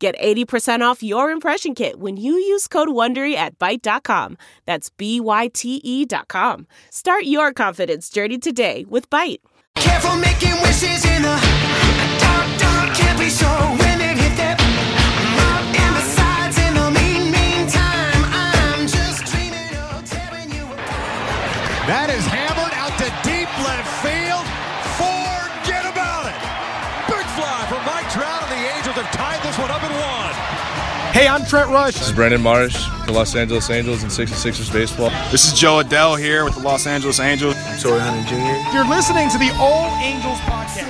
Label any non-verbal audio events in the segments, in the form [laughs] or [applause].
Get 80% off your impression kit when you use code WONDERY at Byte.com. That's B-Y-T-E dot com. Start your confidence journey today with Byte. Careful making wishes in dark, dark. Can't be Hey, I'm Trent Rush. This is Brandon Marsh, the Los Angeles Angels and 66ers baseball. This is Jo Adell here with the Los Angeles Angels. Torii Hunter Jr. You're listening to the All Angels podcast.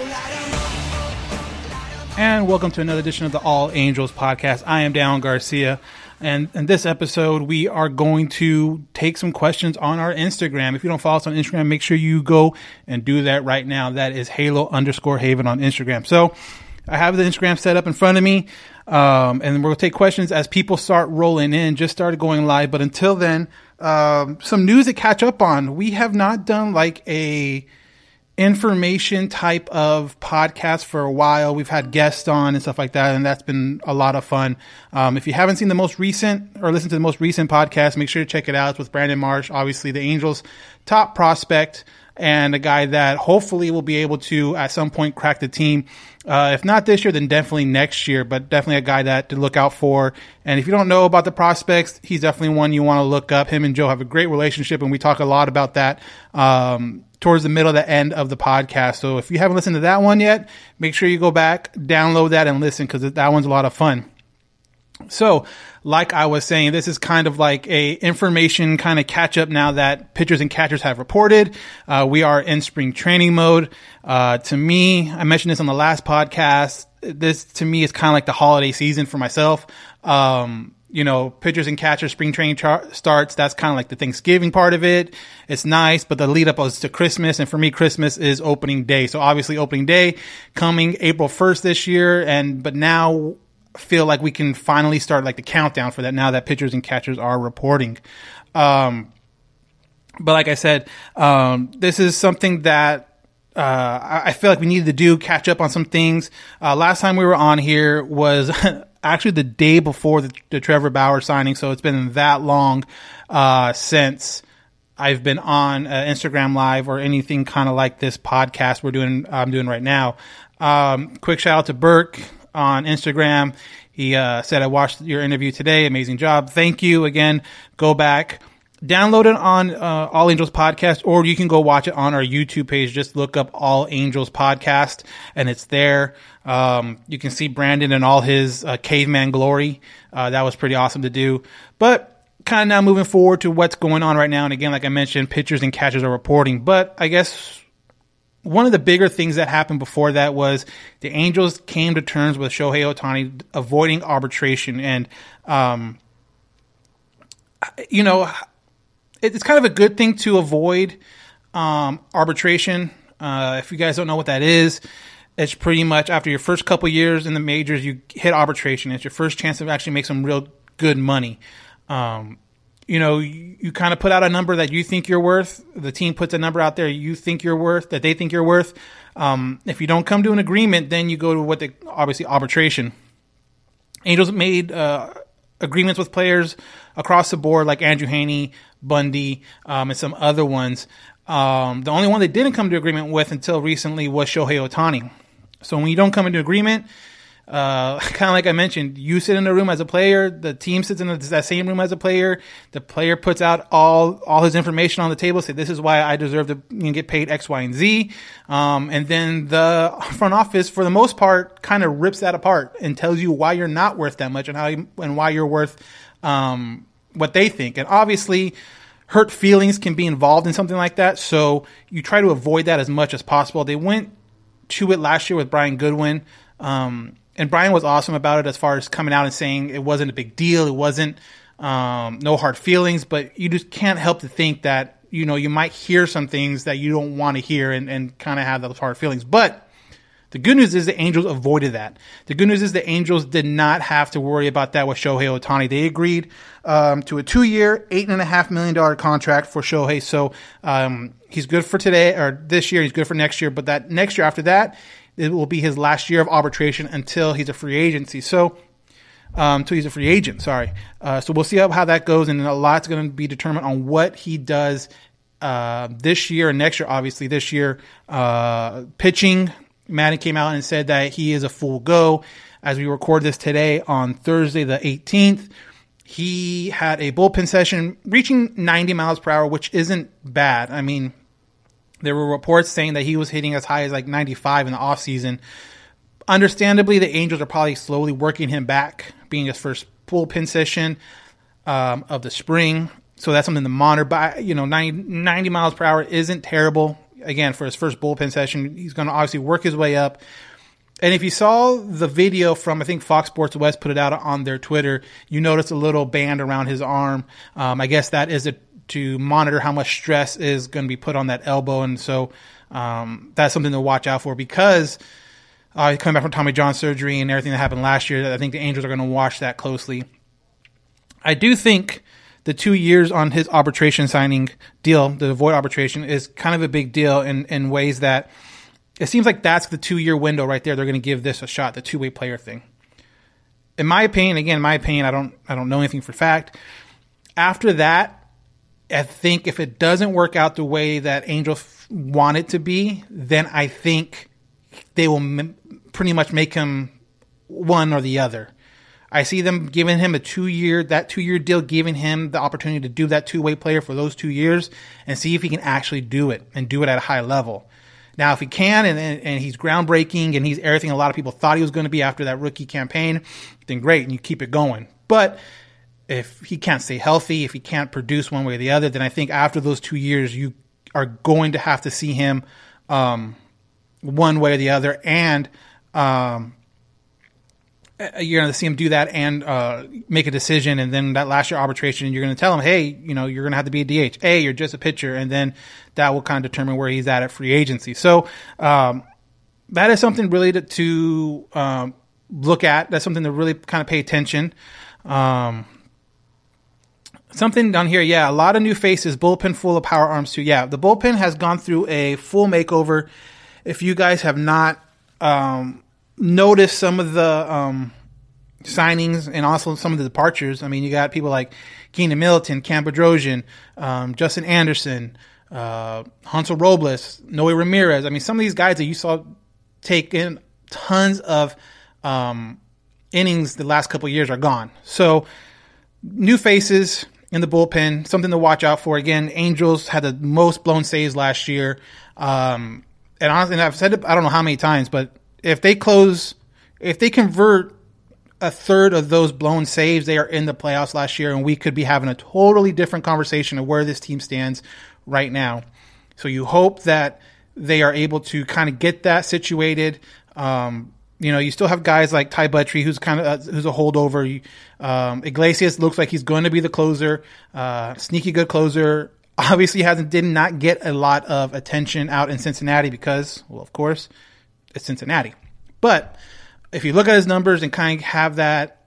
And welcome to another edition of the All Angels podcast. I am Down Garcia. And in this episode, we are going to take some questions on our Instagram. If you don't follow us on Instagram, make sure you go and do that right now. That is Halo underscore Haven on Instagram. So I have the Instagram set up in front of me. Um, and we'll take questions as people start rolling in. Just started going live. But until then, um, some news to catch up on. We have not done like a information type of podcast for a while. We've had guests on and stuff like that, and that's been a lot of fun. Um, if you haven't seen the most recent or listened to the most recent podcast, make sure to check it out. It's with Brandon Marsh, obviously the Angels' top prospect and a guy that hopefully will be able to at some point crack the team. Uh, if not this year, then definitely next year, but definitely a guy that to look out for. And if you don't know about the prospects, he's definitely one you want to look up. Him and Jo have a great relationship, and we talk a lot about that. Um, towards the middle of the end of the podcast. So if you haven't listened to that one yet, make sure you go back, download that and listen because that one's a lot of fun. So, like I was saying, this is kind of like a information kind of catch up now that pitchers and catchers have reported. Uh, we are in spring training mode. Uh, to me, I mentioned this on the last podcast. This to me is kind of like the holiday season for myself. Um, you know, pitchers and catchers spring training char- starts. That's kind of like the Thanksgiving part of it. It's nice, but the lead up is to Christmas. And for me, Christmas is opening day. So obviously opening day coming April 1st this year. And, but now feel like we can finally start like the countdown for that now that pitchers and catchers are reporting. Um, but like I said, um, this is something that uh, I feel like we needed to do catch up on some things. Uh, last time we were on here was [laughs] actually the day before the, the Trevor Bauer signing, so it's been that long uh, since I've been on uh, Instagram Live or anything kind of like this podcast we're doing. I'm doing right now. Um, quick shout out to Burke on Instagram. He uh, said, "I watched your interview today. Amazing job. Thank you again. Go back." Download it on uh, All Angels Podcast, or you can go watch it on our YouTube page. Just look up All Angels Podcast, and it's there. Um, you can see Brandon and all his uh, caveman glory. Uh, that was pretty awesome to do. But kind of now moving forward to what's going on right now. And again, like I mentioned, pitchers and catchers are reporting. But I guess one of the bigger things that happened before that was the Angels came to terms with Shohei Ohtani avoiding arbitration. And, um, you know, it's kind of a good thing to avoid um, arbitration. Uh, if you guys don't know what that is, it's pretty much after your first couple years in the majors, you hit arbitration. It's your first chance to actually make some real good money. Um, you know, you, you kind of put out a number that you think you're worth. The team puts a number out there you think you're worth, that they think you're worth. Um, if you don't come to an agreement, then you go to what they obviously arbitration. Angels made uh, agreements with players across the board, like Andrew Heaney, Bundy, um, and some other ones. Um, the only one they didn't come to agreement with until recently was Shohei Ohtani. So when you don't come into agreement, uh, [laughs] kind of like I mentioned, you sit in a room as a player, the team sits in that same room as a player. The player puts out all all his information on the table, say this is why I deserve to you know, get paid X, Y, and Z. Um, and then the front office, for the most part, kind of rips that apart and tells you why you're not worth that much and how you, and why you're worth um, what they think. And obviously, hurt feelings can be involved in something like that. So you try to avoid that as much as possible. They went to it last year with Brian Goodwin. Um, and Brian was awesome about it as far as coming out and saying it wasn't a big deal. It wasn't, um, no hard feelings, but you just can't help to think that you know you might hear some things that you don't want to hear and, and kind of have those hard feelings. But the good news is the Angels avoided that. The good news is the Angels did not have to worry about that with Shohei Ohtani. They agreed um, to a and a half million dollar contract for Shohei. So um, he's good for today or this year. He's good for next year. But that next year after that, it will be his last year of arbitration until he's a free agency. So um, until he's a free agent. Sorry. Uh, so we'll see how, how that goes, and a lot's going to be determined on what he does uh, this year and next year. Obviously, this year uh, pitching. Maddon came out and said that he is a full go. As we record this today on Thursday the 18th, he had a bullpen session reaching 90 miles per hour, which isn't bad. I mean, there were reports saying that he was hitting as high as like 95 in the offseason. Understandably, the Angels are probably slowly working him back, being his first bullpen session um, of the spring. So that's something to monitor. But, you know, 90, 90 miles per hour isn't terrible. Again, for his first bullpen session, he's going to obviously work his way up. And if you saw the video from, I think Fox Sports West put it out on their Twitter, you notice a little band around his arm. Um, I guess that is a, to monitor how much stress is going to be put on that elbow. And so um, that's something to watch out for because uh, coming back from Tommy John surgery and everything that happened last year, I think the Angels are going to watch that closely. I do think the two years on his arbitration signing deal, the void arbitration, is kind of a big deal in, in ways that it seems like that's the two year window right there. They're going to give this a shot, the two way player thing. In my opinion, again, in my opinion, I don't I don't know anything for fact. After that, I think if it doesn't work out the way that Angels want it to be, then I think they will m- pretty much make him one or the other. I see them giving him a two year, that two year deal, giving him the opportunity to do that two way player for those two years and see if he can actually do it and do it at a high level. Now, if he can and, and, and he's groundbreaking and he's everything a lot of people thought he was going to be after that rookie campaign, then great, and you keep it going. But if he can't stay healthy, if he can't produce one way or the other, then I think after those two years, you are going to have to see him um, one way or the other, and um, you're going to see him do that and uh, make a decision. And then that last year arbitration, you're going to tell him, hey, you know, you're going to have to be a DH. A, you're just a pitcher, and then that will kind of determine where he's at at free agency. So um, that is something really to, to um, look at. That's something to really kind of pay attention. Um, something down here, yeah, a lot of new faces. Bullpen full of power arms too. Yeah, the bullpen has gone through a full makeover. If you guys have not um, noticed some of the um, signings and also some of the departures, I mean, you got people like Keynan Middleton, Cam Bedrosian, um, Justin Anderson, uh, Hansel Robles, Noe Ramirez. I mean, some of these guys that you saw take in tons of um, innings the last couple of years are gone. So new faces in the bullpen, something to watch out for. Again, Angels had the most blown saves last year. Um, and honestly, and I've said it, I don't know how many times, but if they close, if they convert a third of those blown saves, they are in the playoffs last year, and we could be having a totally different conversation of where this team stands right now. So you hope that they are able to kind of get that situated. Um, you know, you still have guys like Ty Buttrey, who's kind of uh, who's a holdover. Um, Iglesias looks like he's going to be the closer, uh, sneaky good closer. Obviously, hasn't did not get a lot of attention out in Cincinnati because, well, of course, it's Cincinnati. But if you look at his numbers and kind of have that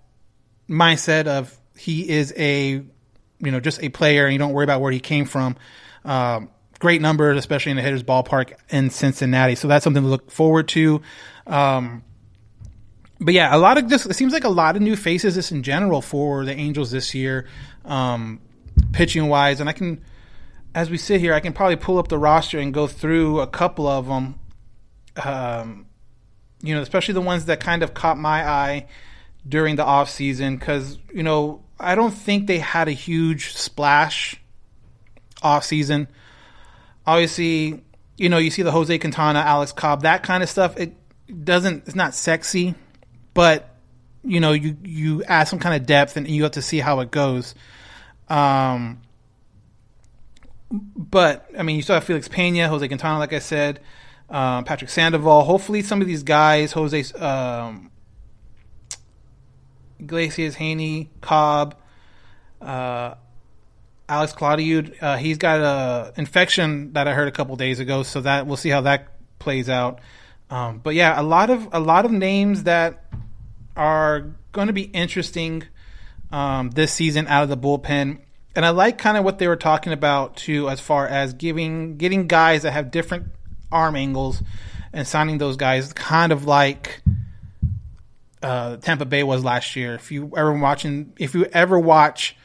mindset of he is a, you know, just a player and you don't worry about where he came from. Um, great numbers, especially in the hitter's ballpark in Cincinnati. So that's something to look forward to. Um, but yeah, a lot of just it seems like a lot of new faces just in general for the Angels this year, um, pitching wise. And I can, as we sit here, I can probably pull up the roster and go through a couple of them. Um, you know, especially the ones that kind of caught my eye during the off season because you know I don't think they had a huge splash off season. Obviously, you know you see the Jose Quintana, Alex Cobb, that kind of stuff. It doesn't. It's not sexy, but you know you you add some kind of depth and you have to see how it goes. Um, but I mean, you still have Felix Pena, Jose Quintana, like I said, um, Patrick Sandoval. Hopefully, some of these guys, Jose um, Iglesias, Heaney, Cobb, Uh, Alex Claudio, uh, he's got a infection that I heard a couple days ago, so that we'll see how that plays out. Um, but yeah, a lot of a lot of names that are going to be interesting um, this season out of the bullpen, and I like kind of what they were talking about too, as far as giving getting guys that have different arm angles and signing those guys, kind of like uh, Tampa Bay was last year. If you ever watching, if you ever watch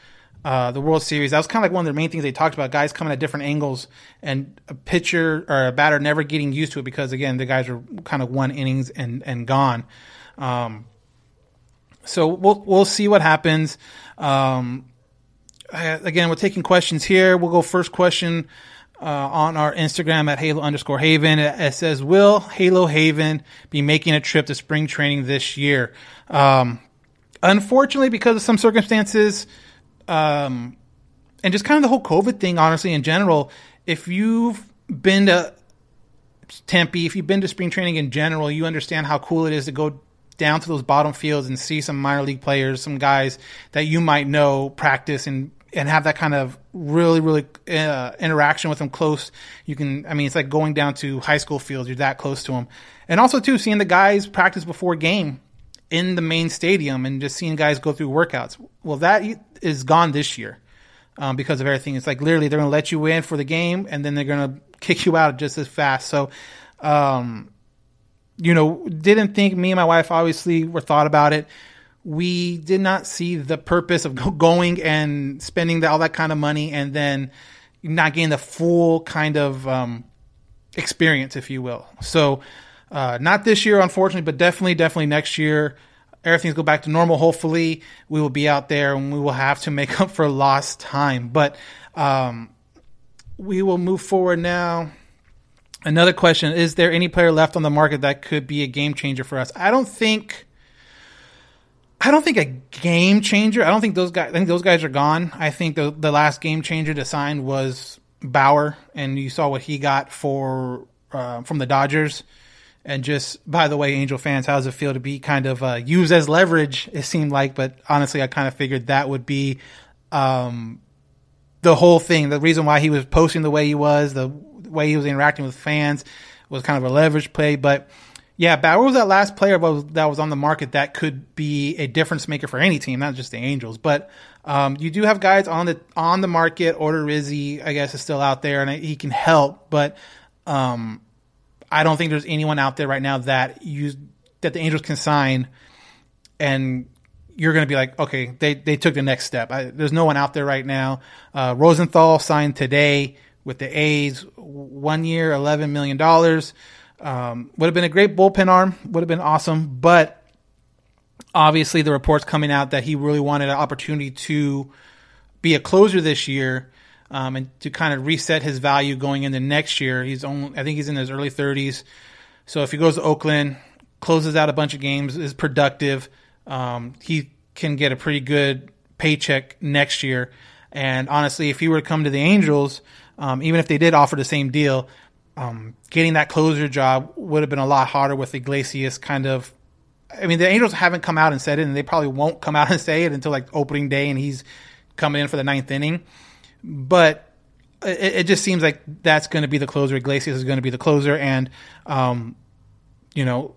uh, the World Series, that was kind of like one of the main things they talked about: guys coming at different angles and a pitcher or a batter never getting used to it because again, the guys are kind of one innings and and gone. Um, so we'll we'll see what happens. Um, again, we're taking questions here. We'll go first question uh, on our Instagram at Halo underscore Haven. It, says, "Will Halo Haven be making a trip to spring training this year?" Um, unfortunately, because of some circumstances, um, and just kind of the whole COVID thing, honestly, in general, if you've been to Tempe, if you've been to spring training in general, you understand how cool it is to go down to those bottom fields and see some minor league players, some guys that you might know practice and and have that kind of really really uh, interaction with them close. You can, I mean, it's like going down to high school fields. You're that close to them, and also too seeing the guys practice before game in the main stadium and just seeing guys go through workouts. Well, that is gone this year um, because of everything. It's like literally they're going to let you in for the game and then they're going to kick you out just as fast. So, um, you know, didn't think me and my wife obviously were thought about it. We did not see the purpose of [laughs] going and spending all that kind of money and then not getting the full kind of um, experience, if you will. So, uh, not this year, unfortunately, but definitely, definitely next year. Everything's go back to normal. Hopefully, we will be out there and we will have to make up for lost time. But um, we will move forward now. Another question: Is there any player left on the market that could be a game changer for us? I don't think. I don't think a game changer. I don't think those guys. I think those guys are gone. I think the the last game changer to sign was Bauer, and you saw what he got for uh, from the Dodgers. And just by the way, Angel fans, how does it feel to be kind of uh, used as leverage? It seemed like, but honestly, I kind of figured that would be um, the whole thing. The reason why he was posting the way he was, the way he was interacting with fans, was kind of a leverage play. But yeah, Bauer was that last player that was on the market that could be a difference maker for any team, not just the Angels. But um, you do have guys on the on the market. Odorizzi, I guess, is still out there, and he can help. But um, I don't think there's anyone out there right now that you that the Angels can sign, and you're going to be like, okay, they they took the next step. I, there's no one out there right now. Uh, Rosenthal signed today with the A's, one year, eleven million dollars. Um, would have been a great bullpen arm. Would have been awesome, but obviously the reports coming out that he really wanted an opportunity to be a closer this year um, and to kind of reset his value going into next year. He's only, I think he's in his early 30s. So if he goes to Oakland, closes out a bunch of games, is productive, um, he can get a pretty good paycheck next year. And honestly, if he were to come to the Angels, um, even if they did offer the same deal, um, getting that closer job would have been a lot harder with Iglesias kind of. I mean, the Angels haven't come out and said it, and they probably won't come out [laughs] and say it until like opening day, and he's coming in for the ninth inning. But it, it just seems like that's going to be the closer. Iglesias is going to be the closer, and um, you know,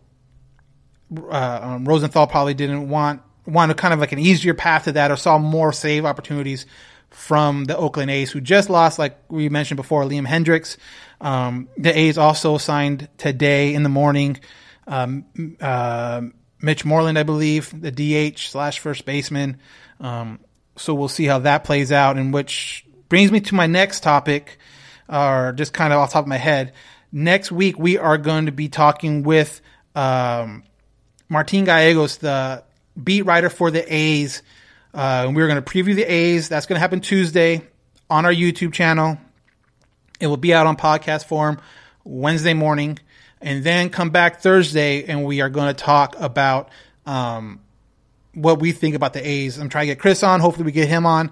uh, um, Rosenthal probably didn't want want a kind of like an easier path to that, or saw more save opportunities from the Oakland A's, who just lost, like we mentioned before, Liam Hendriks. Um, the A's also signed today in the morning um, uh, Mitch Moreland, I believe, the DH slash first baseman. Um, so we'll see how that plays out, and which brings me to my next topic, or just kind of off top of my head. Next week, we are going to be talking with um, Martin Gallegos, the beat writer for the A's. Uh, and we're going to preview the A's. That's going to happen Tuesday on our YouTube channel. It will be out on podcast form Wednesday morning, and then come back Thursday, and we are going to talk about um, what we think about the A's. I'm trying to get Chris on. Hopefully, we get him on,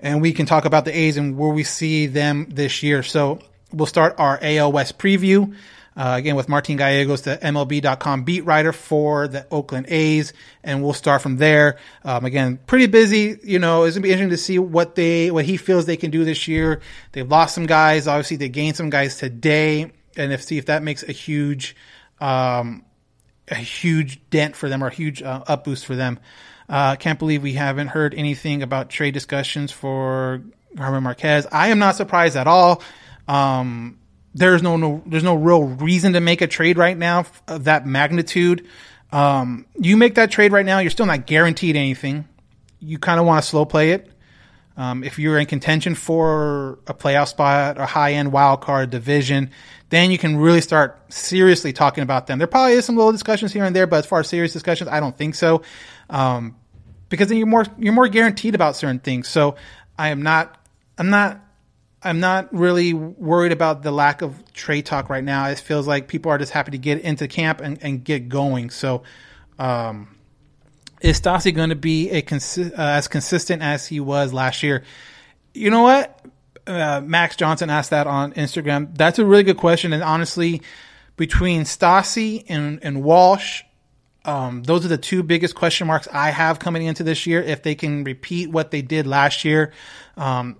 and we can talk about the A's and where we see them this year. So we'll start our AL West preview. Uh, again, with Martin Gallegos, the MLB.com beat writer for the Oakland A's, and we'll start from there. Um, again, pretty busy. You know, it's gonna be interesting to see what they, what he feels they can do this year. They've lost some guys. Obviously, they gained some guys today, and if see if that makes a huge, um, a huge dent for them or a huge uh, up boost for them. Uh, can't believe we haven't heard anything about trade discussions for German Marquez. I am not surprised at all. Um, there's no, no, there's no real reason to make a trade right now of that magnitude. Um, you make that trade right now, you're still not guaranteed anything. You kind of want to slow play it. Um, if you're in contention for a playoff spot, a high end wild card division, then you can really start seriously talking about them. There probably is some little discussions here and there, but as far as serious discussions, I don't think so. Um, because then you're more you're more guaranteed about certain things. So I am not I'm not I'm not really worried about the lack of trade talk right now. It feels like people are just happy to get into camp and, and get going. So um, is Stassi going to be a consi- uh, as consistent as he was last year? You know what? Uh, Max Johnson asked that on Instagram. That's a really good question. And honestly, between Stassi and, and Walsh, um, those are the two biggest question marks I have coming into this year. If they can repeat what they did last year, um,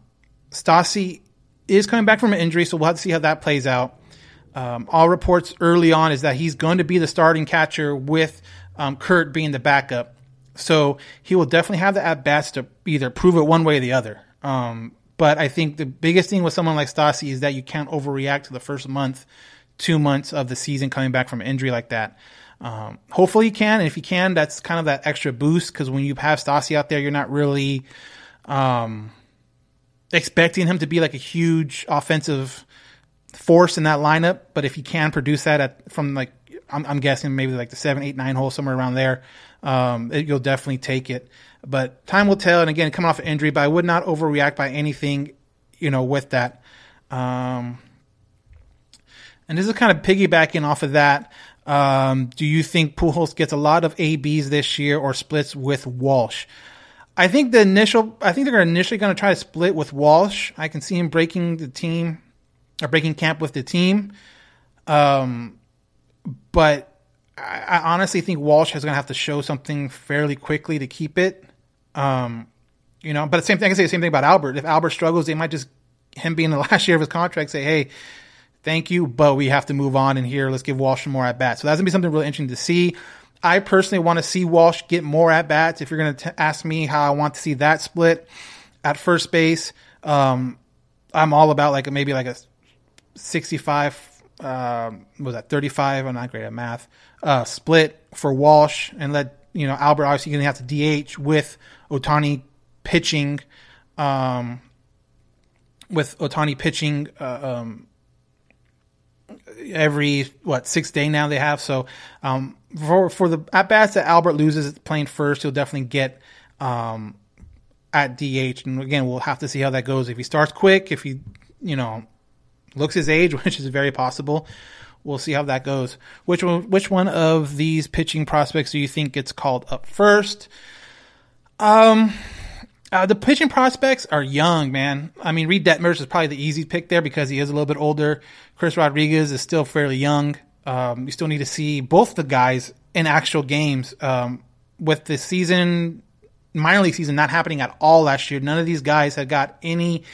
Stassi is coming back from an injury, so we'll have to see how that plays out. Um, all reports early on is that he's going to be the starting catcher with um, Kurt being the backup. So he will definitely have the at bats to either prove it one way or the other. Um, but I think the biggest thing with someone like Stassi is that you can't overreact to the first month, two months of the season coming back from an injury like that. Um, hopefully he can, and if he can, that's kind of that extra boost because when you have Stassi out there, you're not really um, expecting him to be like a huge offensive force in that lineup. But if he can produce that at from like I'm, I'm guessing maybe like the seven, eight, nine hole somewhere around there, um, it, you'll definitely take it. But time will tell. And again, coming off an injury, but I would not overreact by anything, you know, with that. Um, and this is kind of piggybacking off of that. Um, do you think Pujols gets a lot of ABs this year or splits with Walsh? I think the initial, I think they're initially going to try to split with Walsh. I can see him breaking the team or breaking camp with the team. Um, but I, I honestly think Walsh is going to have to show something fairly quickly to keep it. Um, you know, but the same thing, I can say the same thing about Albert. If Albert struggles, they might just, him being the [laughs] last year of his contract, say, hey, thank you, but we have to move on and here, let's give Walsh some more at bats. So that's going to be something really interesting to see. I personally want to see Walsh get more at bats. If you're going to ask me how I want to see that split at first base, um, I'm all about like maybe like a 65, um, what was that 35? I'm not great at math. Uh, split for Walsh and let you know Albert obviously going to have to DH with Ohtani pitching, um, with Ohtani pitching, uh, um, every what six day now they have. So um, for for the at bats that Albert loses playing first, he'll definitely get um, at DH. And again, we'll have to see how that goes. If he starts quick, if he you know looks his age, [laughs] which is very possible. We'll see how that goes. Which one, which one of these pitching prospects do you think gets called up first? Um, uh, the pitching prospects are young, man. I mean, Reid Detmers is probably the easy pick there because he is a little bit older. Chris Rodriguez is still fairly young. Um, you still need to see both the guys in actual games. Um, with the season, minor league season not happening at all last year, none of these guys had got any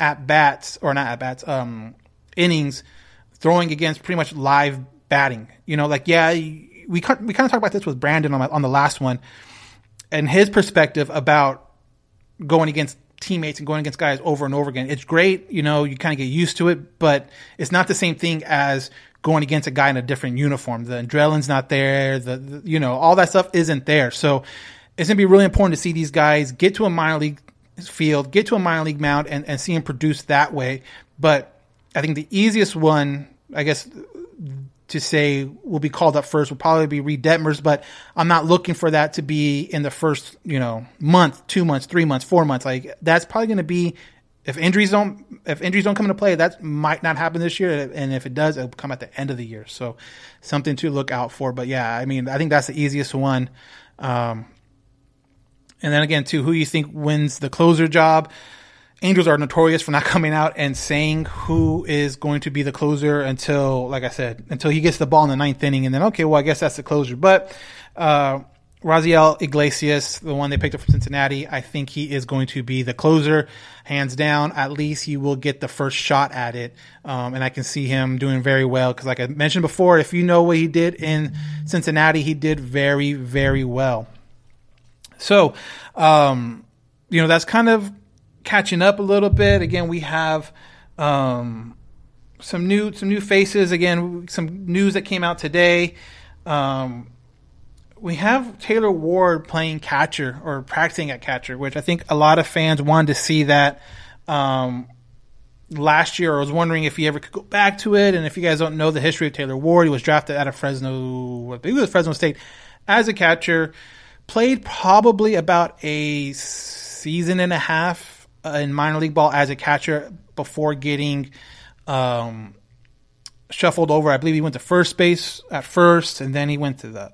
at bats or not at bats, um, innings throwing against pretty much live batting. You know, like yeah, we we kind of talked about this with Brandon on, on the last one, and his perspective about going against teammates and going against guys over and over again. It's great, you know, you kind of get used to it, but it's not the same thing as going against a guy in a different uniform. The adrenaline's not there, the, the you know, all that stuff isn't there. So it's going to be really important to see these guys get to a minor league field, get to a minor league mound and, and see him produce that way. But I think the easiest one, I guess, to say will be called up first will probably be Reid Detmers, but I'm not looking for that to be in the first, you know, month, two months, three months, four months. Like that's probably going to be if injuries don't if injuries don't come into play, that might not happen this year, and if it does, it'll come at the end of the year. So something to look out for. But yeah, I mean, I think that's the easiest one. Um, and then again, too, who you think wins the closer job? Angels are notorious for not [laughs] coming out and saying who is going to be the closer until, like I said, until he gets the ball in the ninth inning, and then okay, well, I guess that's the closer. But uh, Raisel Iglesias, the one they picked up from Cincinnati, I think he is going to be the closer, hands down. At least he will get the first shot at it, um, and I can see him doing very well because, like I mentioned before, if you know what he did in Cincinnati, he did very, very well. So, um, you know, that's kind of catching up a little bit. Again, we have um, some new some new faces. Again, some news that came out today. Um, we have Taylor Ward playing catcher or practicing at catcher, which I think a lot of fans wanted to see that um, last year. I was wondering if he ever could go back to it. And if you guys don't know the history of Taylor Ward, he was drafted out of Fresno, I believe it was Fresno State, as a catcher. Played probably about a season and a half in minor league ball as a catcher before getting um, shuffled over. I believe he went to first base at first, and then he went to the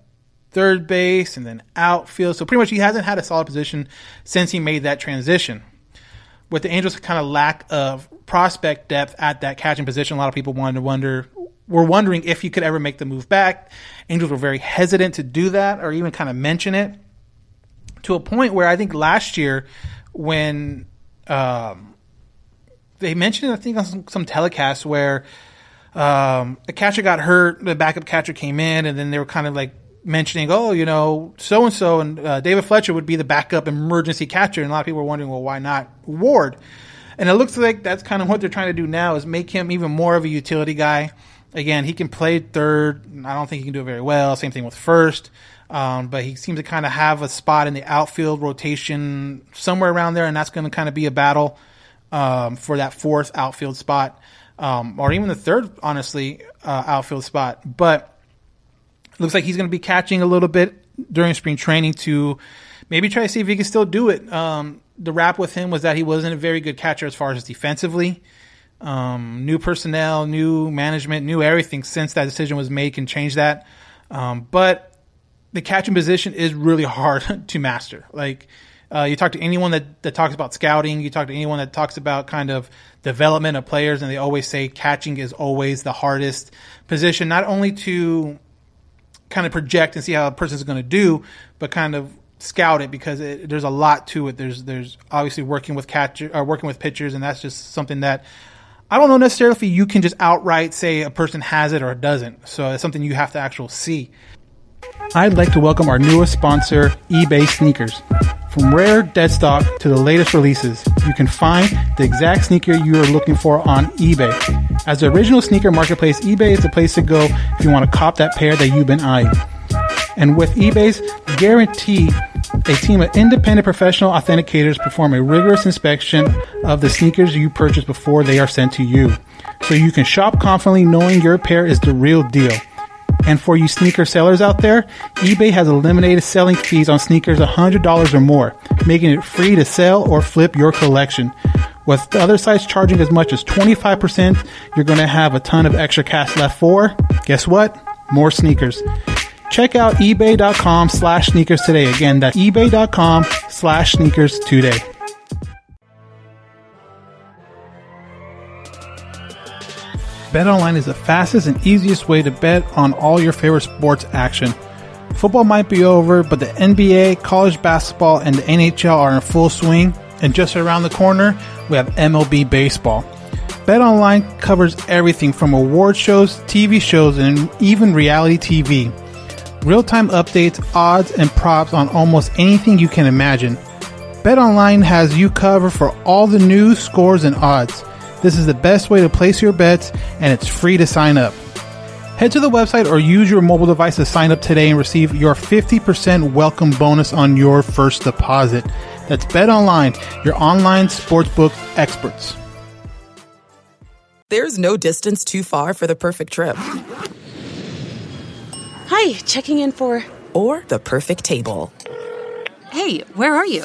third base, and then outfield. So pretty much he hasn't had a solid position since he made that transition. With the Angels' kind of lack of prospect depth at that catching position, a lot of people wanted to wonder were wondering if he could ever make the move back. Angels were very hesitant to do that or even kind of mention it to a point where I think last year when um, they mentioned I think on some, some telecasts where um, the catcher got hurt, the backup catcher came in, and then they were kind of like mentioning, oh, you know, so and so, and uh, David Fletcher would be the backup emergency catcher, and a lot of people were wondering, well, why not Ward? And it looks like that's kind of what they're trying to do now is make him even more of a utility guy. Again, he can play third. I don't think he can do it very well. Same thing with first. Um, but he seems to kind of have a spot in the outfield rotation somewhere around there, and that's going to kind of be a battle um, for that fourth outfield spot, um, or even the third, honestly, uh, outfield spot. But looks like he's going to be catching a little bit during spring training to maybe try to see if he can still do it. Um, the rap with him was that he wasn't a very good catcher as far as defensively. Um, new personnel, new management, new everything since that decision was made can change that. Um, but the catching position is really hard [laughs] to master. Like, uh, you talk to anyone that, that talks about scouting, you talk to anyone that talks about kind of development of players, and they always say catching is always the hardest position, not only to kind of project and see how a person is going to do, but kind of scout it because it, there's a lot to it. There's there's obviously working with catcher or working with pitchers, and that's just something that I don't know necessarily if you can just outright say a person has it or doesn't. So it's something you have to actually see. I'd like to welcome our newest sponsor, eBay Sneakers. From rare dead stock to the latest releases, you can find the exact sneaker you are looking for on eBay. As the original sneaker marketplace, eBay is the place to go if you want to cop that pair that you've been eyeing. And with eBay's guarantee, a team of independent professional authenticators perform a rigorous inspection of the sneakers you purchase before they are sent to you. So you can shop confidently knowing your pair is the real deal. And for you sneaker sellers out there, eBay has eliminated selling fees on sneakers $100 or more, making it free to sell or flip your collection. With the other sites charging as much as 25%, you're going to have a ton of extra cash left for, guess what? More sneakers. Check out ebay.com slash sneakers today. Again, that's ebay.com slash sneakers today. BetOnline is the fastest and easiest way to bet on all your favorite sports action. Football might be over, but the NBA, college basketball, and the NHL are in full swing. And just around the corner, we have MLB baseball. BetOnline covers everything from award shows, TV shows, and even reality TV. Real time updates, odds, and props on almost anything you can imagine. BetOnline has you covered for all the news, scores, and odds. This is the best way to place your bets, and it's free to sign up. Head to the website or use your mobile device to sign up today and receive your 50% welcome bonus on your first deposit. That's BetOnline, your online sportsbook experts. There's no distance too far for the perfect trip. Hi, checking in for. Or the perfect table. Hey, where are you?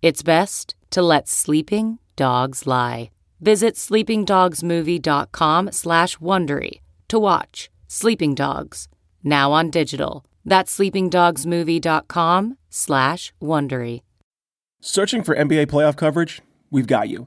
It's best to let sleeping dogs lie. Visit sleepingdogsmovie.com slash Wondery to watch Sleeping Dogs, now on digital. That's sleepingdogsmovie.com slash Wondery. Searching for NBA playoff coverage? We've got you.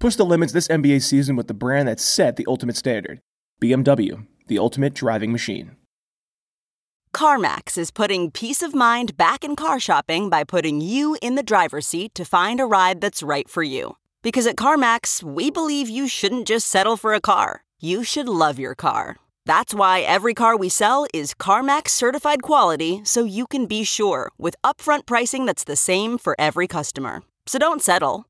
Push the limits this NBA season with the brand that set the ultimate standard BMW, the ultimate driving machine. CarMax is putting peace of mind back in car shopping by putting you in the driver's seat to find a ride that's right for you. Because at CarMax, we believe you shouldn't just settle for a car, you should love your car. That's why every car we sell is CarMax certified quality so you can be sure with upfront pricing that's the same for every customer. So don't settle.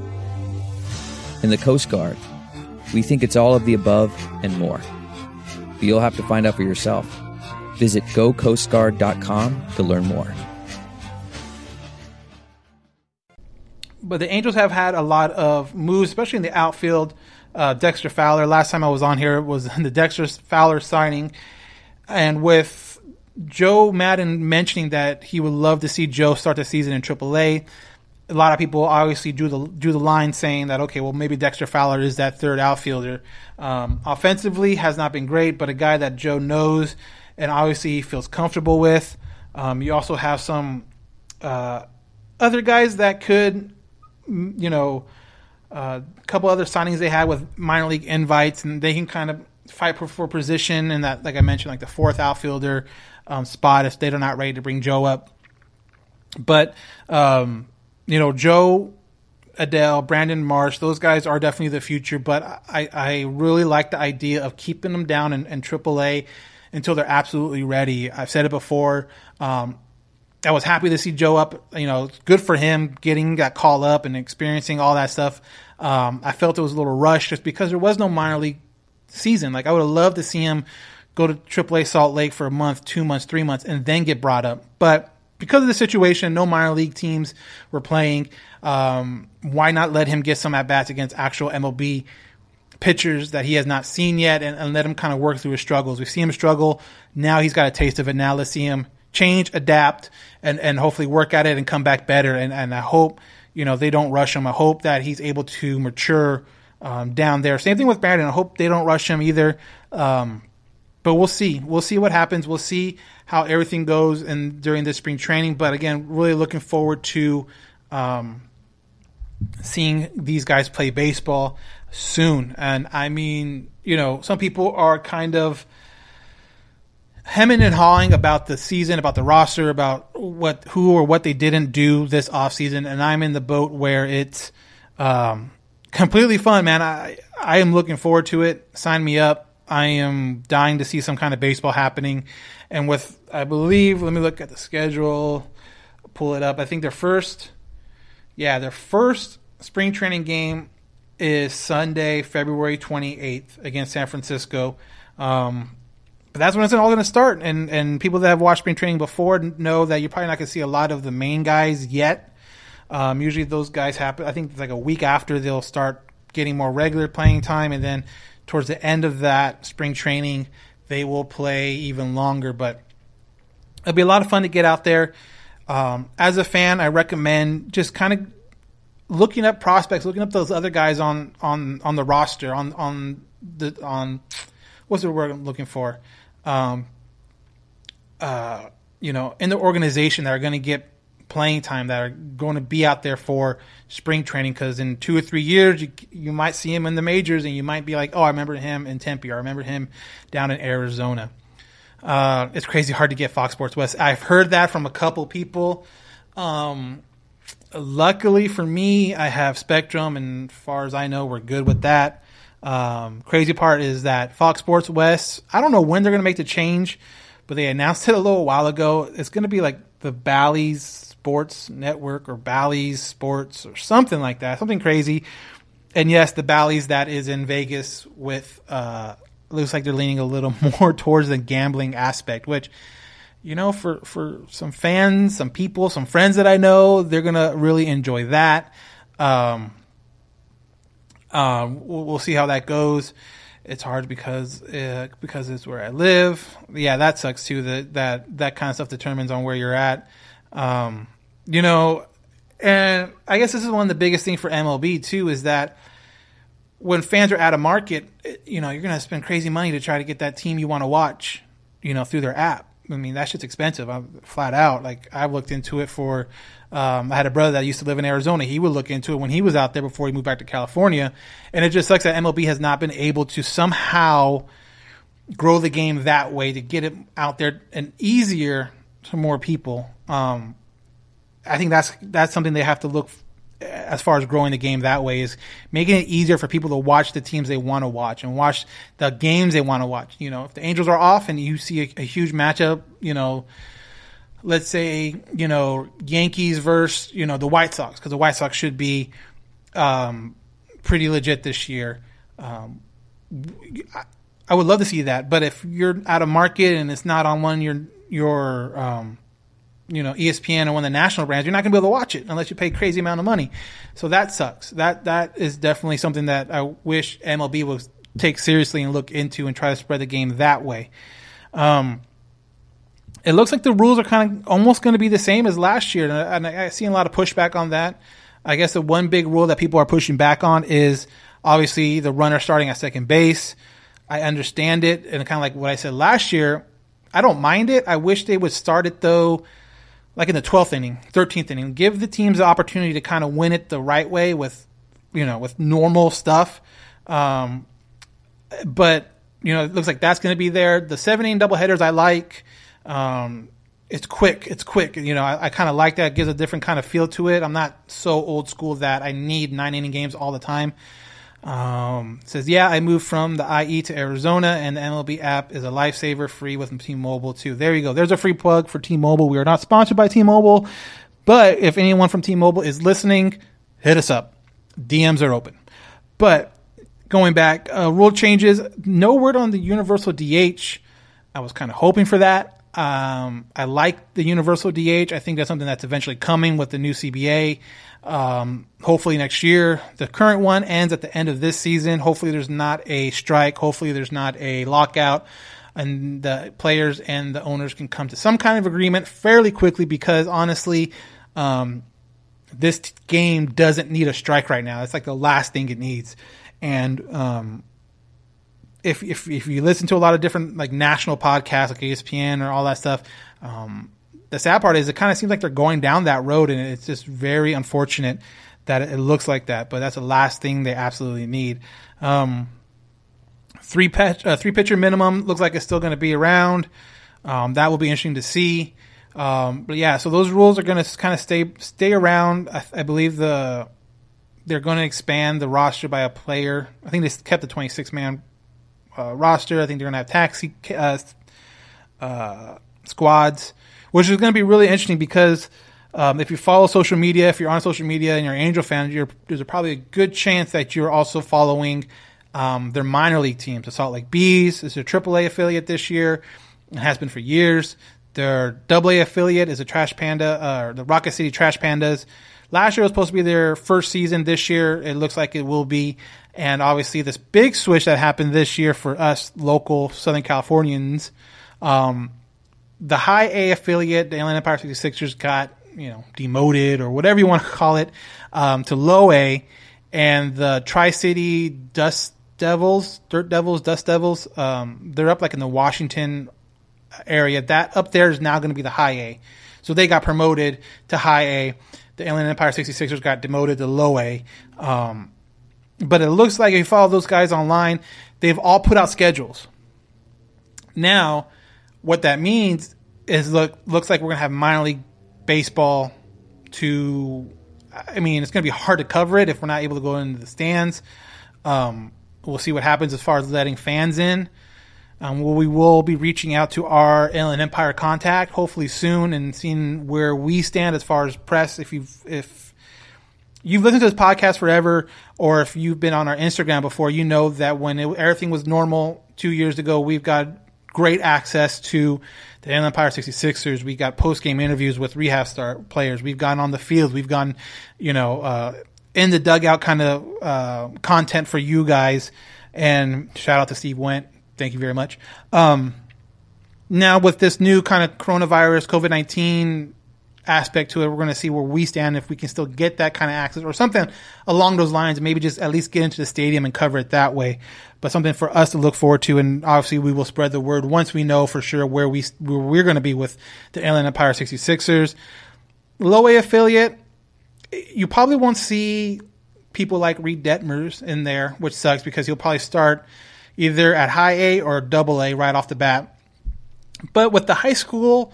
In the Coast Guard, we think it's all of the above and more. But you'll have to find out for yourself. Visit gocoastguard.com to learn more. But the Angels have had a lot of moves, especially in the outfield. Uh, Dexter Fowler. Last time I was on here was [laughs] the Dexter Fowler signing, and with Joe Maddon mentioning that he would love to see Jo start the season in AAA. A lot of people obviously do the drew the line saying that okay, well maybe Dexter Fowler is that third outfielder. Um, offensively has not been great, but a guy that Joe knows and obviously feels comfortable with. Um, you also have some uh, other guys that could, you know, a uh, couple other signings they had with minor league invites, and they can kind of fight for, for position in that, like I mentioned, like the fourth outfielder um, spot if they're not ready to bring Jo up. But um, you know, Jo, Adell, Brandon Marsh, those guys are definitely the future. But I, I really like the idea of keeping them down in, in AAA until they're absolutely ready. I've said it before. Um, I was happy to see Jo up. You know, good for him getting that call up and experiencing all that stuff. Um, I felt it was a little rushed just because there was no minor league season. Like I would have loved to see him go to AAA Salt Lake for a month, two months, three months, and then get brought up. But because of the situation, no minor league teams were playing. Um, why not let him get some at bats against actual MLB pitchers that he has not seen yet, and, and let him kind of work through his struggles? We see him struggle. Now he's got a taste of it. Now let's see him change, adapt, and and hopefully work at it and come back better. And and I hope you know they don't rush him. I hope that he's able to mature um, down there. Same thing with Brandon. I hope they don't rush him either. Um, but we'll see. We'll see what happens. We'll see how everything goes and during this spring training. But again, really looking forward to um, seeing these guys play baseball soon. And I mean, you know, some people are kind of hemming and hawing about the season, about the roster, about what who or what they didn't do this offseason. And I'm in the boat where it's um, completely fun, man. I I am looking forward to it. Sign me up. I am dying to see some kind of baseball happening. And with, I believe, let me look at the schedule, pull it up. I think their first, yeah, their first spring training game is Sunday, February 28th against San Francisco. Um, but that's when it's all going to start. And, and people that have watched spring training before know that you're probably not going to see a lot of the main guys yet. Um, usually those guys happen, I think it's like a week after they'll start getting more regular playing time. And then towards the end of that spring training, they will play even longer. But it'll be a lot of fun to get out there. Um, as a fan, I recommend just kind of looking up prospects, looking up those other guys on on on the roster, on on the on what's the word I'm looking for, um, uh, you know, in the organization that are going to get playing time that are going to be out there for spring training because in two or three years you, you might see him in the majors and you might be like oh i remember him in tempe or i remember him down in arizona. Uh, it's crazy hard to get fox sports west. I've heard that from a couple people. Um, luckily for me i have spectrum and as far as i know we're good with that. Um, crazy part is that fox sports west i don't know when they're going to make the change but they announced [laughs] it a little while ago. It's going to be like the Bally's Sports Network or Bally's Sports or something like that, something crazy. And yes, the Bally's that is in Vegas with uh, looks like they're leaning a little [laughs] more towards the gambling aspect, which you know, for for some fans, some people, some friends that I know, they're gonna really enjoy that. Um, um, we'll, we'll see how that goes. It's hard because uh, because it's where I live. Yeah, that sucks too. That that that kind of stuff determines on where you're at. Um, you know, and I guess this is one of the biggest things for MLB too is that when fans are out of market, you know, you're going to spend crazy money to try to get that team you want to watch, you know, through their app. I mean, that shit's expensive. I'm flat out. Like I've looked into it for. Um, I had a brother that used to live in Arizona. He would look into it when he was out there before he moved back to California, and it just sucks that MLB has not been able to somehow grow the game that way to get it out there and easier to more people. Um, I think that's that's something they have to look as far as growing the game that way is making it easier for people to watch the teams they want to watch and watch the games they want to watch. You know, if the Angels are off and you see a, a huge matchup, you know, let's say you know Yankees versus you know the White Sox because the White Sox should be um, pretty legit this year. Um, I, would love to see that, but if you're out of market and it's not on one your your um, you know ESPN or one of the national brands, you're not going to be able to watch it unless you pay crazy amount of money. So that sucks. That that is definitely something that I wish MLB would take seriously and look into and try to spread the game that way. Um, it looks like the rules are kind of almost going to be the same as last year, and I, I see a lot of pushback on that. I guess the one big rule that people are pushing back on is obviously the runner starting at second base. I understand it, and kind of like what I said last year, I don't mind it. I wish they would start it though, like in the twelfth inning, thirteenth inning. Give the teams the opportunity to kind of win it the right way with, you know, with normal stuff. Um, but you know, it looks like that's going to be there. The seven inning doubleheaders I like. Um, it's quick. It's quick. You know, I, I kind of like that. It gives a different kind of feel to it. I'm not so old school that I need nine inning games all the time. Um, says, yeah, I moved from the IE to Arizona, and the MLB app is a lifesaver, free with T-Mobile too. There you go. There's a free plug for T-Mobile. We are not sponsored by T-Mobile, but if anyone from T-Mobile is listening, hit us up. DMs are open. But going back, uh, rule changes. No word on the universal DH. I was kind of hoping for that. Um, I like the universal DH. I think that's something that's eventually coming with the new CBA. Um, hopefully next year. The current one ends at the end of this season. Hopefully there's not a strike. Hopefully there's not a lockout. And the players and the owners can come to some kind of agreement fairly quickly because honestly, um, this game doesn't need a strike right now. It's like the last thing it needs. And um, if, if if you listen to a lot of different like national podcasts like ESPN or all that stuff, um, the sad part is it kind of seems like they're going down that road, and it's just very unfortunate that it looks like that. But that's the last thing they absolutely need. Um, three pitch, uh, three pitcher minimum looks like it's still going to be around. Um, that will be interesting to see. Um, but yeah, so those rules are going to kind of stay stay around. I, I believe the they're going to expand the roster by a player. I think they kept the 26 man uh, roster. I think they're going to have taxi uh, uh, squads, which is going to be really interesting because um, if you follow social media, if you're on social media and you're an Angel fan, you're, there's a, probably a good chance that you're also following um, their minor league teams. The Salt Lake Bees is their AAA affiliate this year. It has been for years. Their AA affiliate is a Trash Panda, uh, the Rocket City Trash Pandas. Last year was supposed to be their first season. This year, it looks like it will be. And obviously, this big switch that happened this year for us local Southern Californians, um, the high A affiliate, the Inland Empire 66ers, got you know demoted or whatever you want to [laughs] call it um, to low A, and the Tri City Dust Devils, Dirt Devils, Dust Devils, um, they're up like in the Washington area. That up there is now going to be the high A. So they got promoted to high A. The Inland Empire 66ers got demoted to low A. Um, but it looks like if you follow those guys online, they've all put out schedules. Now, what that means is look looks like we're gonna have minor league baseball to I mean, it's gonna be hard to cover it if we're not able to go into the stands. Um, we'll see what happens as far as letting fans in. Um, we will be reaching out to our Inland Empire contact hopefully soon and seeing where we stand as far as press. If you if you've listened to this podcast forever, or if you've been on our Instagram before, you know that when it, everything was normal two years ago, we've got great access to the Inland Empire 66ers. We got post game interviews with rehab star players. We've gone on the field. We've gone, you know, uh, in the dugout kind of uh, content for you guys. And shout out to Steve Went. Thank you very much. Um, now with this new kind of coronavirus, COVID nineteen aspect to it, we're going to see where we stand if we can still get that kind of access or something along those lines. Maybe just at least get into the stadium and cover it that way. But something for us to look forward to, and obviously we will spread the word once we know for sure where we where we're going to be with the Inland Empire 66ers. Low A affiliate, you probably won't see people like Reid Detmers in there, which sucks because he'll probably start either at high A or double A right off the bat. But with the high school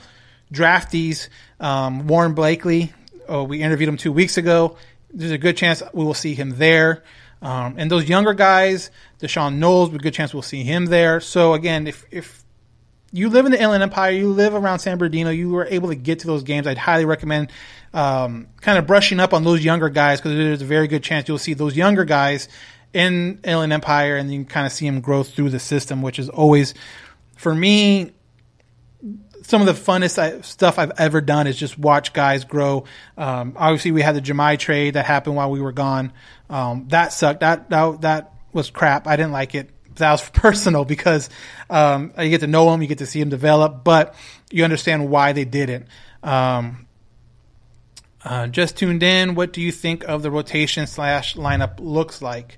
draftees, um, Werner Blakely, oh, we interviewed him two weeks ago. There's a good chance we will see him there. Um, and those younger guys, D'Shawn Knowles, a good chance we'll see him there. So again, if if you live in the Inland Empire, you live around San Bernardino, you were able to get to those games, I'd highly recommend um, kind of brushing up on those younger guys because there's a very good chance you'll see those younger guys in Inland Empire and you can kind of see them grow through the system, which is always, for me, some of the funnest stuff I've ever done is just watch guys grow. Um, obviously, we had the Jahmai trade that happened while we were gone. Um, that sucked. That, that that was crap. I didn't like it. That was [laughs] personal because um, you get to know them, you get to see them develop, but you understand why they did it. Um, Uh, just tuned in. What do you think of the rotation slash lineup looks like?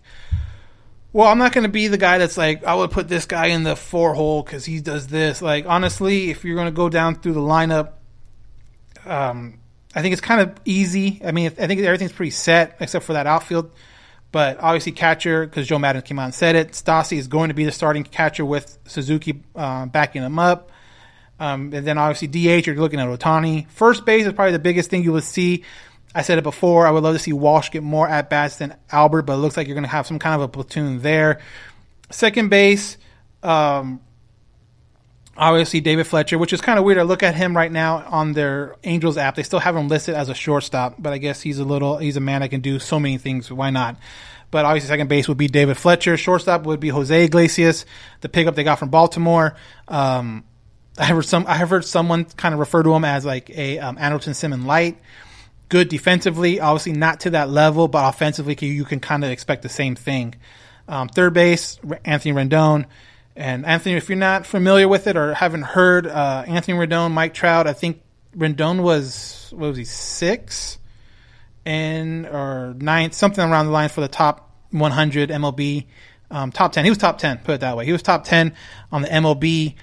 Well, I'm not going to be the guy that's like, I would put this guy in the four hole because he does this. Like, honestly, if you're going to go down through the lineup, um, I think it's kind of easy. I mean, I think everything's pretty set except for that outfield. But obviously, catcher, because Joe Maddon came out and said it, Stassi is going to be the starting catcher with Suzuki uh, backing him up. Um, and then obviously, DH, you're looking at Ohtani. First base is probably the biggest thing you would see. I said it before. I would love to see Walsh get more at bats than Albert, but it looks like you're going to have some kind of a platoon there. Second base, um, obviously David Fletcher, which is kind of weird. I look at him right now on their Angels app. They still have him listed as a shortstop, but I guess he's a little he's a man that can do so many things. Why not? But obviously, second base would be David Fletcher. Shortstop would be Jose Iglesias, the pickup they got from Baltimore. Um, I heard some. I have heard someone kind of refer to him as like a um, Andrelton Simmons light. Good defensively, obviously not to that level, but offensively, you can kind of expect the same thing. Um, third base, Anthony Rendon. And Anthony, if you're not familiar with it or haven't heard, uh, Anthony Rendon, Mike Trout, I think Rendon was, what was he, six and, or ninth, something around the line for the top 100 MLB, um, top 10. He was top 10, put it that way. He was top 10 on the MLB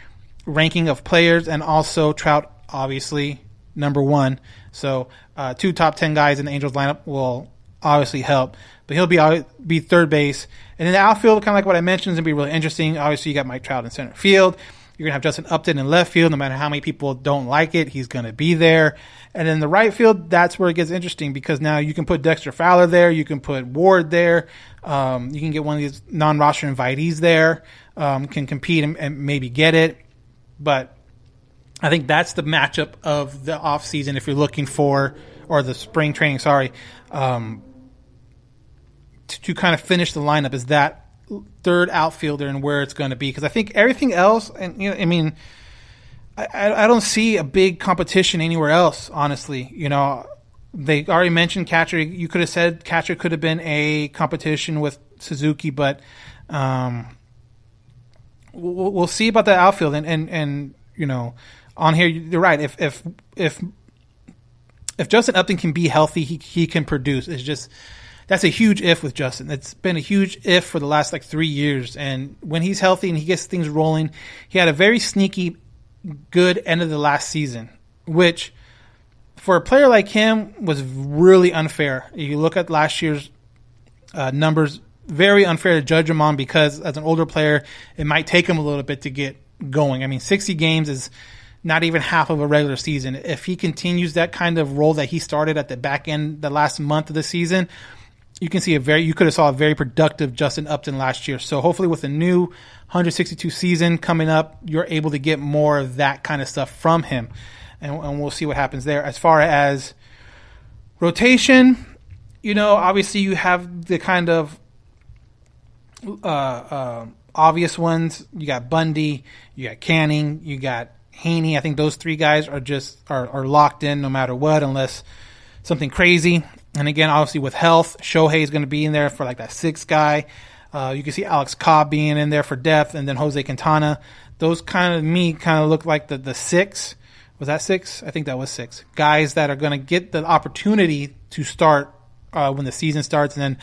ranking of players and also Trout, obviously, number one. So, uh, two top 10 guys in the Angels lineup will obviously help. But he'll be be third base, and in the outfield, kind of like what I mentioned, is gonna be really interesting. Obviously, you got Mike Trout in center field. You're gonna have Justin Upton in left field. No matter how many people don't like it, he's gonna be there. And in the right field, that's where it gets interesting because now you can put Dexter Fowler there, you can put Ward there, um, you can get one of these non-roster invitees there, um, can compete and, and maybe get it. But I think that's the matchup of the offseason if you're looking for, or the spring training, sorry, um, to, to kind of finish the lineup is that third outfielder and where it's going to be. Because I think everything else, and you know, I mean, I, I don't see a big competition anywhere else, honestly. You know, they already mentioned catcher. You could have said catcher could have been a competition with Suzuki, but um, we'll, we'll see about the outfield. And, and, and, you know, on here, you're right. If, if, if, if Justin Upton can be healthy, he, he can produce. It's just, that's a huge if with Justin. It's been a huge if for the last like three years. And when he's healthy and he gets things rolling, he had a very sneaky good end of the last season, which for a player like him was really unfair. You look at last year's uh, numbers, very unfair to judge him on because as an older player, it might take him a little bit to get going. I mean, 60 games is not even half of a regular season. If he continues that kind of role that he started at the back end, the last month of the season, you can see a very you could have saw a very productive Justin Upton last year. So hopefully with a new 162 season coming up, you're able to get more of that kind of stuff from him, and, and we'll see what happens there. As far as rotation, you know, obviously you have the kind of uh, uh, obvious ones. You got Bundy, you got Canning, you got Heaney. I think those three guys are just are, are locked in no matter what, unless something crazy. And again, obviously with health, Shohei is going to be in there for like that sixth guy. Uh, you can see Alex Cobb being in there for depth, and then Jose Quintana. Those kind of me kind of look like the the six. Was that six? I think that was six guys that are going to get the opportunity to start uh, when the season starts, and then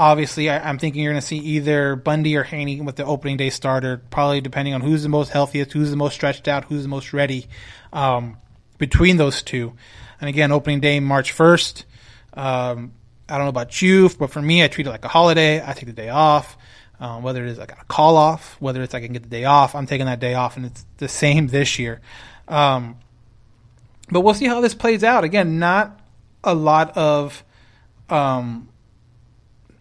obviously I, am thinking you're going to see either Bundy or Heaney with the opening day starter, probably depending on who's the most healthiest, who's the most stretched out, who's the most ready um, between those two. And again, opening day March 1st. Um, I don't know about you, but for me, I treat it like a holiday. I take the day off. Um, whether it is I got a call off, whether it's I can get the day off, I'm taking that day off, and it's the same this year. Um, but we'll see how this plays out. Again, not a lot of, um,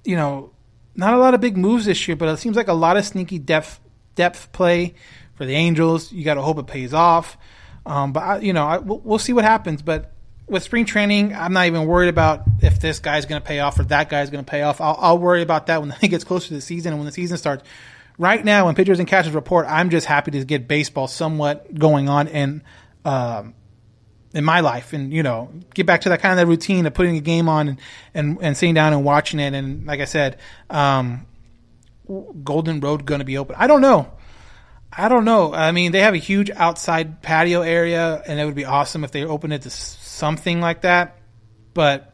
you know, not a lot of big moves this year, but it seems like a lot of sneaky depth depth play for the Angels. You got to hope it pays off. Um, but I, you know, I, we'll, we'll see what happens. But with spring training, I'm not even worried about if this guy's going to pay off or that guy's going to pay off. I'll, I'll, worry about that when [laughs] it gets closer to the season and when the season starts. Right now, when pitchers and catchers report, I'm just happy to get baseball somewhat going on and um, in my life, and you know, get back to that kind of that routine of putting a game on and and, and sitting down and watching it. And like I said, um, Golden Road going to be open. I don't know. I don't know. I mean, they have a huge outside patio area, and it would be awesome if they opened it to something like that. but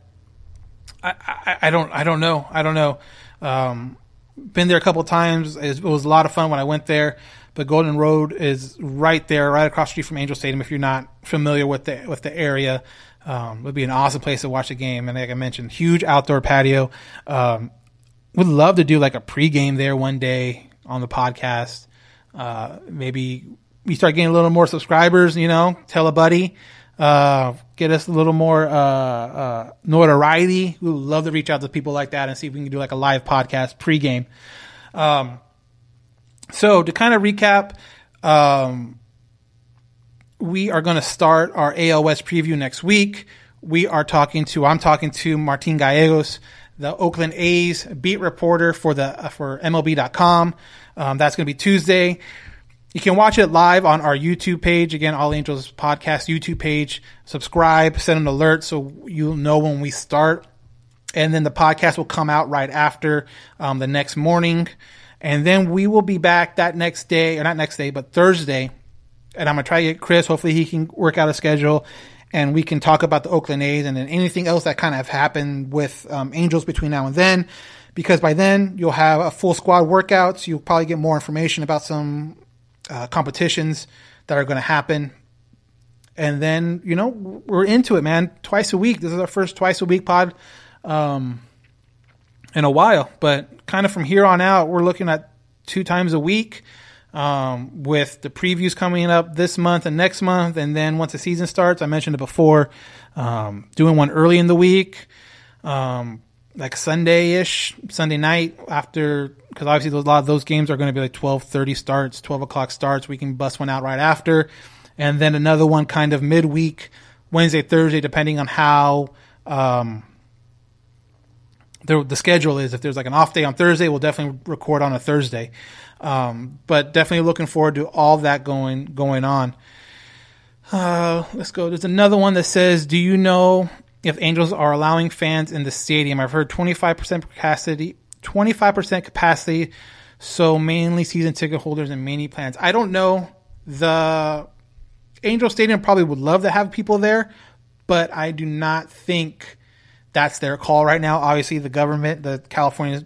I, I, I don't I don't know I don't know. Um, been there a couple times. It was a lot of fun when I went there. But Golden Road is right there, right across the street from Angel Stadium. If you're not familiar with the with the area, um, would be an awesome place to watch a game. And like I mentioned, huge outdoor patio. Um, would love to do like a pregame there one day on the podcast. Uh, maybe we start getting a little more subscribers. You know, tell a buddy. Uh, get us a little more uh, uh, notoriety. We would love to reach out to people like that and see if we can do like a live podcast pregame. Um, so to kind of recap, um, we are going to start our AL West preview next week. We are talking to I'm talking to Martin Gallegos, the Oakland A's beat reporter for the for MLB.com. Um, that's going to be Tuesday. You can watch it live on our YouTube page. Again, All Angels Podcast YouTube page. Subscribe, send an alert so you'll know when we start. And then the podcast will come out right after um, the next morning. And then we will be back that next day, or not next day, but Thursday. And I'm going to try to get Chris. Hopefully, he can work out a schedule and we can talk about the Oakland A's and then anything else that kind of happened with um, Angels between now and then. Because by then, you'll have a full squad workouts. You'll probably get more information about some uh, competitions that are going to happen. And then, you know, we're into it, man. Twice a week. This is our first twice a week pod. Um, in a while. But kind of from here on out, we're looking at two times a week. Um, with the previews coming up this month and next month, and then once the season starts, I mentioned it before, um, doing one early in the week, um, like Sunday ish, Sunday night after, because obviously those, a lot of those games are going to be like twelve thirty starts, twelve o'clock starts. We can bust one out right after, and then another one kind of midweek, Wednesday, Thursday, depending on how um, the, the schedule is. If there's like an off day on Thursday, we'll definitely record on a Thursday. Um, but definitely looking forward to all that going going on. Uh, let's go. There's another one that says, "Do you know if Angels are allowing fans in the stadium?" I've heard 25% capacity, 25% capacity, so mainly season ticket holders and many plans. I don't know. The Angel Stadium probably would love to have people there, but I do not think that's their call right now. Obviously, the government, the California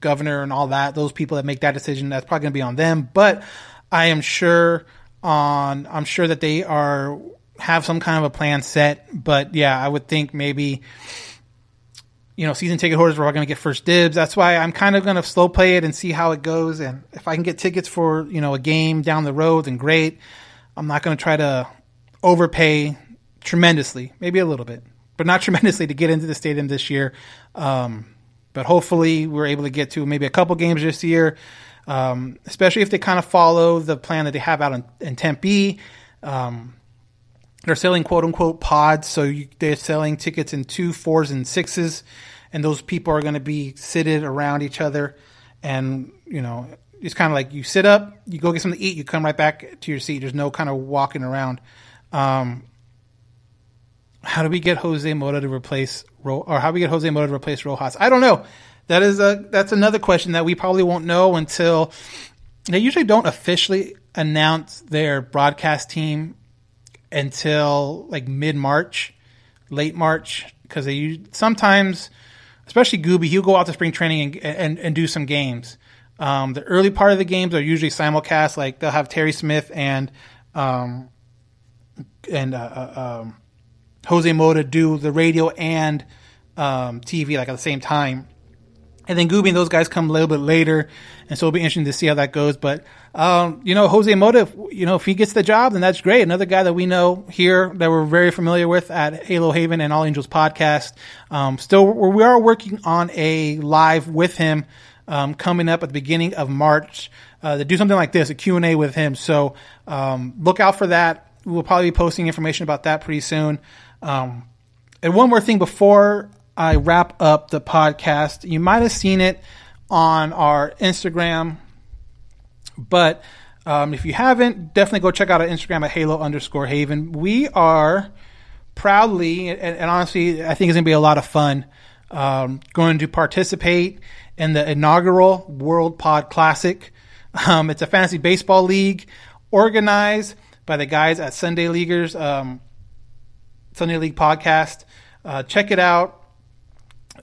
governor, and all that, those people that make that decision, that's probably going to be on them. But I am sure on, I'm sure that they are have some kind of a plan set. But yeah, I would think maybe. You know, season ticket holders are all going to get first dibs. That's why I'm kind of going to slow play it and see how it goes. And if I can get tickets for you know a game down the road, then great. I'm not going to try to overpay tremendously, maybe a little bit but not [laughs] tremendously to get into the stadium this year. Um, but hopefully, we're able to get to maybe a couple games this year, um, especially if they kind of follow the plan that they have out in, in Tempe. Um, they're selling quote unquote pods, so you, they're selling tickets in two, fours, and sixes, and those people are going to be seated around each other, and you know. It's kind of like you sit up, you go get something to eat, you come right back to your seat. There's no kind of walking around. Um, how do we get Jose Mota to replace Ro- or how do we get Jose Mota to replace Rojas? I don't know. That is a that's another question that we probably won't know until they usually don't officially announce their broadcast team until like mid March, late March, because they sometimes, especially Gooby, he'll go out to spring training and and, and do some games. Um, the early part of the games are usually simulcast, like they'll have Terry Smith and um, and uh, uh, um, Jose Mota do the radio and um, TV like at the same time. And then Gooby and those guys come a little bit later, and so it'll be interesting to see how that goes. But um, you know, Jose Mota, if, you know, if he gets the job, then that's great. Another guy that we know here that we're very familiar with at Halo Haven and All Angels podcast. Um, still, we are working on a live with him um, coming up at the beginning of March uh, to do something like this, a Q and A with him. So um, look out for that. We'll probably be posting information about that pretty soon. Um, and one more thing before I wrap up the podcast, you might have seen it on our Instagram, but um, if you haven't, definitely go check out our Instagram at Halo underscore Haven. We are proudly and, and honestly, I think it's to be a lot of fun. Um, going to participate in the inaugural World Pod Classic. Um, it's a fantasy baseball league organized by the guys at Sunday Leaguers. Um, Sunday League podcast. Uh, check it out.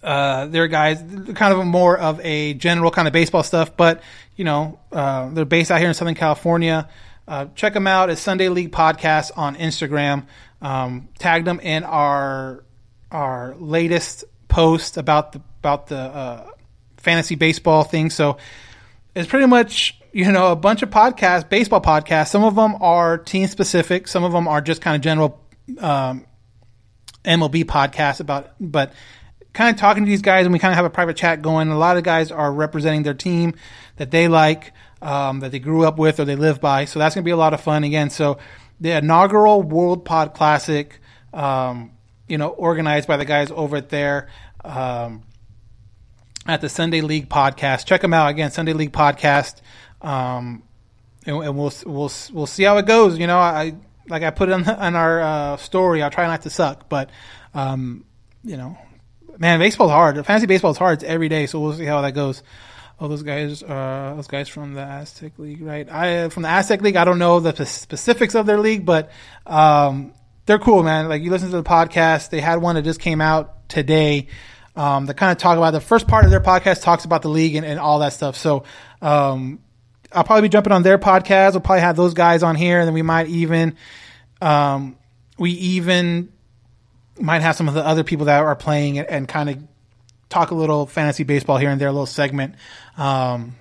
Uh, they're guys, kind of more of a general kind of baseball stuff, but you know, uh, they're based out here in Southern California. Uh, check them out at Sunday League Podcast on Instagram. Um, tagged them in our our latest post about the about the uh, fantasy baseball thing. So it's pretty much you know a bunch of podcasts, baseball podcasts. Some of them are team specific. Some of them are just kind of general um, MLB podcasts about, but kind of talking to these guys, and we kind of have a private chat going. A lot of guys are representing their team that they like, um, that they grew up with or they live by. So that's going to be a lot of fun again. So the inaugural World Pod Classic, um, you know, organized by the guys over there. Um, at the Sunday League podcast. Check them out again, Sunday League podcast. Um, and, and, we'll we'll we'll see how it goes. You know, I like I put it on, [laughs] on our uh, story. I'll try not to suck, but um, you know, man, baseball's hard. Fantasy baseball is hard. It's every day, so we'll see how that goes. Oh, those guys, uh, those guys from the Aztec League, right? I from the Aztec League. I don't know the specifics of their league, but um, they're cool, man. Like you listen to the podcast. They had one that just came out today um, that kind of talk about the first part of their podcast talks about the league and, and all that stuff. So um, I'll probably be jumping on their podcast. We'll probably have those guys on here, and then we might even um, we even might have some of the other people that are playing and, and kind of talk a little fantasy baseball here and there, a little segment um,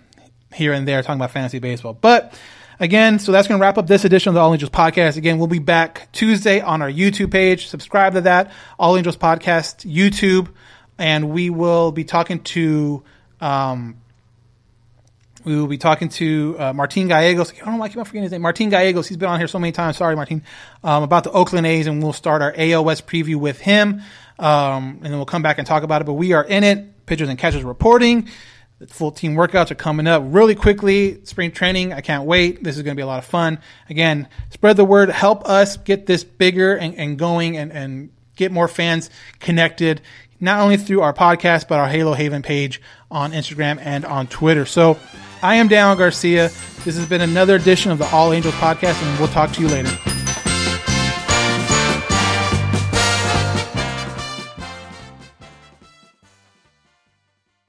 here and there talking about fantasy baseball. But again, so that's going to wrap up this edition of the All Angels podcast. Again, we'll be back Tuesday on our YouTube page. Subscribe to that All Angels podcast YouTube and we will be talking to um, we will be talking to uh, Martin Gallegos. I don't like him forgetting his name. Martin Gallegos. He's been on here so many times. Sorry, Martin. Um, about the Oakland A's, and we'll start our AL West preview with him, um, and then we'll come back and talk about it. But we are in it. Pitchers and catchers reporting. The full team workouts are coming up really quickly. Spring training. I can't wait. This is going to be a lot of fun. Again, spread the word. Help us get this bigger and, and going, and, and get more fans connected not only through our podcast, but our Halo Haven page on Instagram and on Twitter. So I am Dan Garcia. This has been another edition of the All Angels podcast, and we'll talk to you later.